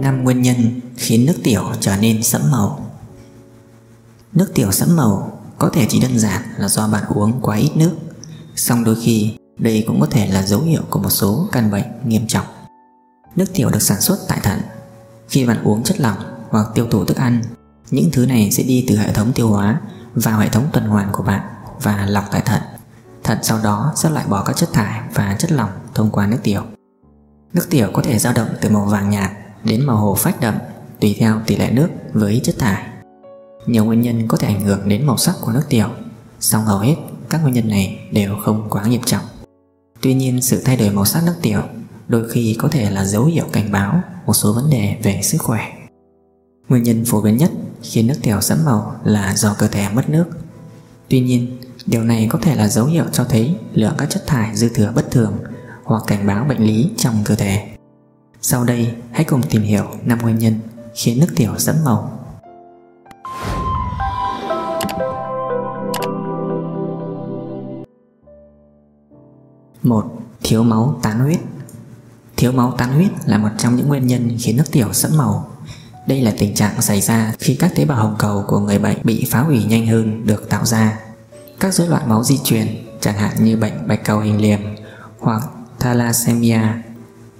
năm nguyên nhân khiến nước tiểu trở nên sẫm màu. Nước tiểu sẫm màu có thể chỉ đơn giản là do bạn uống quá ít nước, song đôi khi đây cũng có thể là dấu hiệu của một số căn bệnh nghiêm trọng. Nước tiểu được sản xuất tại thận. Khi bạn uống chất lỏng hoặc tiêu thụ thức ăn, Những thứ này sẽ đi từ hệ thống tiêu hóa vào hệ thống tuần hoàn của bạn và lọc tại thận. Thận sau đó sẽ loại bỏ các chất thải và chất lỏng thông qua nước tiểu Nước tiểu có thể dao động từ màu vàng nhạt đến màu hồ phách đậm tùy theo tỷ lệ nước với chất thải. Nhiều nguyên nhân có thể ảnh hưởng đến màu sắc của nước tiểu, song hầu hết các nguyên nhân này đều không quá nghiêm trọng. Tuy nhiên sự thay đổi màu sắc nước tiểu đôi khi có thể là dấu hiệu cảnh báo một số vấn đề về sức khỏe. Nguyên nhân phổ biến nhất khiến nước tiểu sẫm màu là do cơ thể mất nước. Tuy nhiên, điều này có thể là dấu hiệu cho thấy lượng các chất thải dư thừa bất thường hoặc cảnh báo bệnh lý trong cơ thể. Sau đây, hãy cùng tìm hiểu 5 nguyên nhân khiến nước tiểu sẫm màu. một, Thiếu máu tán huyết Thiếu máu tán huyết là một trong những nguyên nhân khiến nước tiểu sẫm màu. Đây là tình trạng xảy ra khi các tế bào hồng cầu của người bệnh bị phá hủy nhanh hơn được tạo ra. Các rối loạn máu di truyền, chẳng hạn như bệnh bạch cầu hình liềm hoặc thalassemia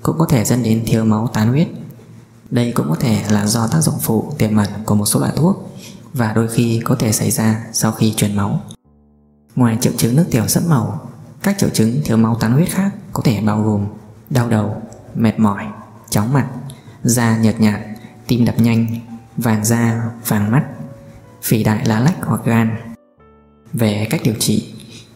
cũng có thể dẫn đến thiếu máu tán huyết. Đây cũng có thể là do tác dụng phụ tiềm ẩn của một số loại thuốc và đôi khi có thể xảy ra sau khi truyền máu. Ngoài triệu chứng nước tiểu sẫm màu, các triệu chứng thiếu máu tán huyết khác có thể bao gồm đau đầu, mệt mỏi, chóng mặt, da nhợt nhạt, tim đập nhanh, vàng da, vàng mắt, phỉ đại lá lách hoặc gan. Về cách điều trị,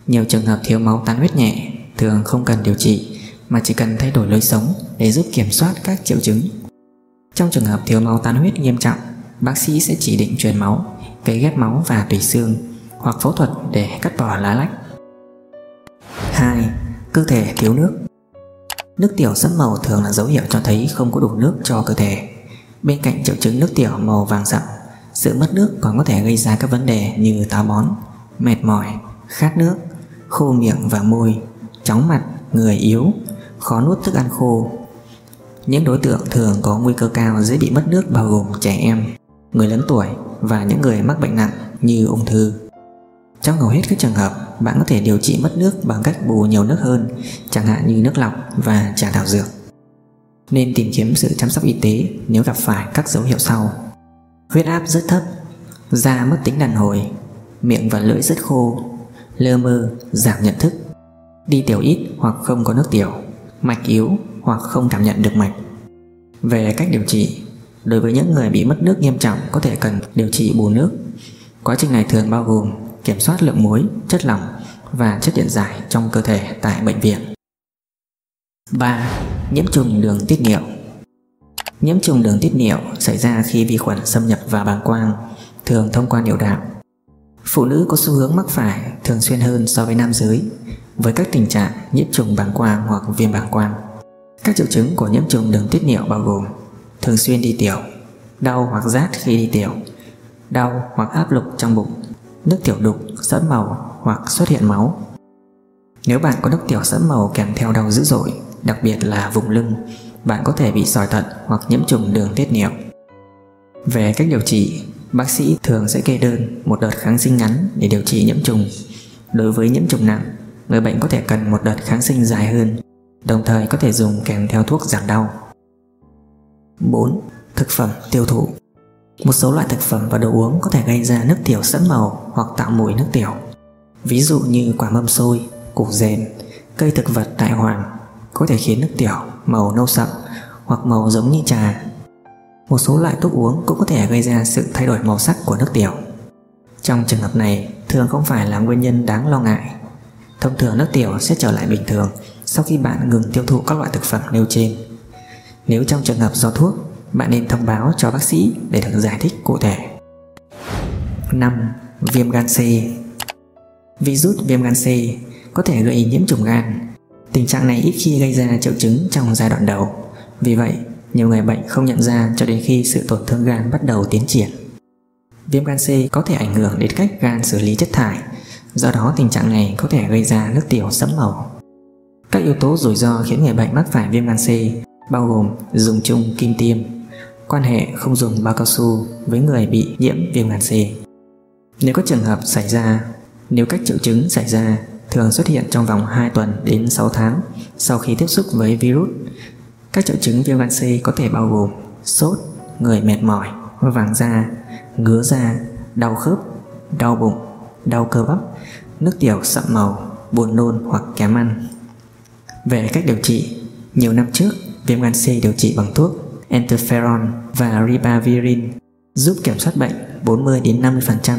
nhiều trường hợp thiếu máu tán huyết nhẹ thường không cần điều trị mà chỉ cần thay đổi lối sống để giúp kiểm soát các triệu chứng. Trong trường hợp thiếu máu tan huyết nghiêm trọng, bác sĩ sẽ chỉ định truyền máu, cấy ghép máu và tủy xương hoặc phẫu thuật để cắt bỏ lá lách. 2. Cơ thể thiếu nước Nước tiểu sẫm màu thường là dấu hiệu cho thấy không có đủ nước cho cơ thể. Bên cạnh triệu chứng nước tiểu màu vàng sậm, sự mất nước còn có thể gây ra các vấn đề như táo bón, mệt mỏi, khát nước, khô miệng và môi, chóng mặt, người yếu, khó nuốt thức ăn khô. Những đối tượng thường có nguy cơ cao dễ bị mất nước bao gồm trẻ em, người lớn tuổi và những người mắc bệnh nặng như ung thư. Trong hầu hết các trường hợp, bạn có thể điều trị mất nước bằng cách bù nhiều nước hơn, chẳng hạn như nước lọc và trà thảo dược. Nên tìm kiếm sự chăm sóc y tế nếu gặp phải các dấu hiệu sau. Huyết áp rất thấp, da mất tính đàn hồi, miệng và lưỡi rất khô, lơ mơ, giảm nhận thức, đi tiểu ít hoặc không có nước tiểu, mạch yếu hoặc không cảm nhận được mạch. Về cách điều trị, đối với những người bị mất nước nghiêm trọng có thể cần điều trị bù nước. Quá trình này thường bao gồm kiểm soát lượng muối, chất lỏng và chất điện giải trong cơ thể tại bệnh viện. 3. Nhiễm trùng đường tiết niệu Nhiễm trùng đường tiết niệu xảy ra khi vi khuẩn xâm nhập vào bàng quang, thường thông qua niệu đạo. Phụ nữ có xu hướng mắc phải thường xuyên hơn so với nam giới với các tình trạng nhiễm trùng bàng quang hoặc viêm bàng quang. Các triệu chứng của nhiễm trùng đường tiết niệu bao gồm thường xuyên đi tiểu, đau hoặc rát khi đi tiểu, đau hoặc áp lực trong bụng, nước tiểu đục, sẫm màu hoặc xuất hiện máu. Nếu bạn có nước tiểu sẫm màu kèm theo đau dữ dội, đặc biệt là vùng lưng, bạn có thể bị sỏi thận hoặc nhiễm trùng đường tiết niệu. Về cách điều trị, bác sĩ thường sẽ kê đơn một đợt kháng sinh ngắn để điều trị nhiễm trùng. Đối với nhiễm trùng nặng, người bệnh có thể cần một đợt kháng sinh dài hơn, đồng thời có thể dùng kèm theo thuốc giảm đau. 4. Thực phẩm tiêu thụ Một số loại thực phẩm và đồ uống có thể gây ra nước tiểu sẫm màu hoặc tạo mùi nước tiểu. Ví dụ như quả mâm xôi, củ dền, cây thực vật đại hoàng có thể khiến nước tiểu màu nâu sậm hoặc màu giống như trà. Một số loại thuốc uống cũng có thể gây ra sự thay đổi màu sắc của nước tiểu. Trong trường hợp này, thường không phải là nguyên nhân đáng lo ngại Thông thường nước tiểu sẽ trở lại bình thường sau khi bạn ngừng tiêu thụ các loại thực phẩm nêu trên. Nếu trong trường hợp do thuốc, bạn nên thông báo cho bác sĩ để được giải thích cụ thể. 5. Viêm gan C Virus viêm gan C có thể gây nhiễm trùng gan. Tình trạng này ít khi gây ra triệu chứng trong giai đoạn đầu. Vì vậy, nhiều người bệnh không nhận ra cho đến khi sự tổn thương gan bắt đầu tiến triển. Viêm gan C có thể ảnh hưởng đến cách gan xử lý chất thải Do đó tình trạng này có thể gây ra nước tiểu sẫm màu. Các yếu tố rủi ro khiến người bệnh mắc phải viêm gan C bao gồm dùng chung kim tiêm, quan hệ không dùng bao cao su với người bị nhiễm viêm gan C. Nếu có trường hợp xảy ra, nếu các triệu chứng xảy ra thường xuất hiện trong vòng 2 tuần đến 6 tháng sau khi tiếp xúc với virus, các triệu chứng viêm gan C có thể bao gồm sốt, người mệt mỏi, vàng da, ngứa da, đau khớp, đau bụng, đau cơ bắp, nước tiểu sậm màu, buồn nôn hoặc kém ăn. Về cách điều trị, nhiều năm trước, viêm gan C điều trị bằng thuốc interferon và ribavirin giúp kiểm soát bệnh 40 đến 50%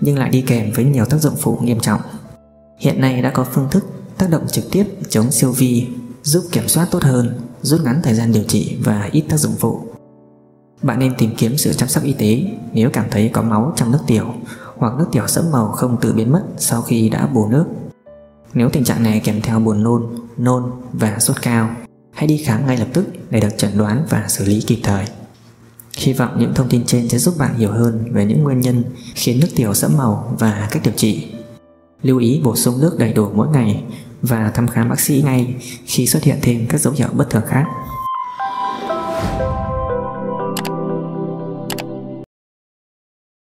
nhưng lại đi kèm với nhiều tác dụng phụ nghiêm trọng. Hiện nay đã có phương thức tác động trực tiếp chống siêu vi giúp kiểm soát tốt hơn, rút ngắn thời gian điều trị và ít tác dụng phụ. Bạn nên tìm kiếm sự chăm sóc y tế nếu cảm thấy có máu trong nước tiểu hoặc nước tiểu sẫm màu không tự biến mất sau khi đã bù nước. Nếu tình trạng này kèm theo buồn nôn, nôn và sốt cao, hãy đi khám ngay lập tức để được chẩn đoán và xử lý kịp thời. Hy vọng những thông tin trên sẽ giúp bạn hiểu hơn về những nguyên nhân khiến nước tiểu sẫm màu và cách điều trị. Lưu ý bổ sung nước đầy đủ mỗi ngày và thăm khám bác sĩ ngay khi xuất hiện thêm các dấu hiệu bất thường khác.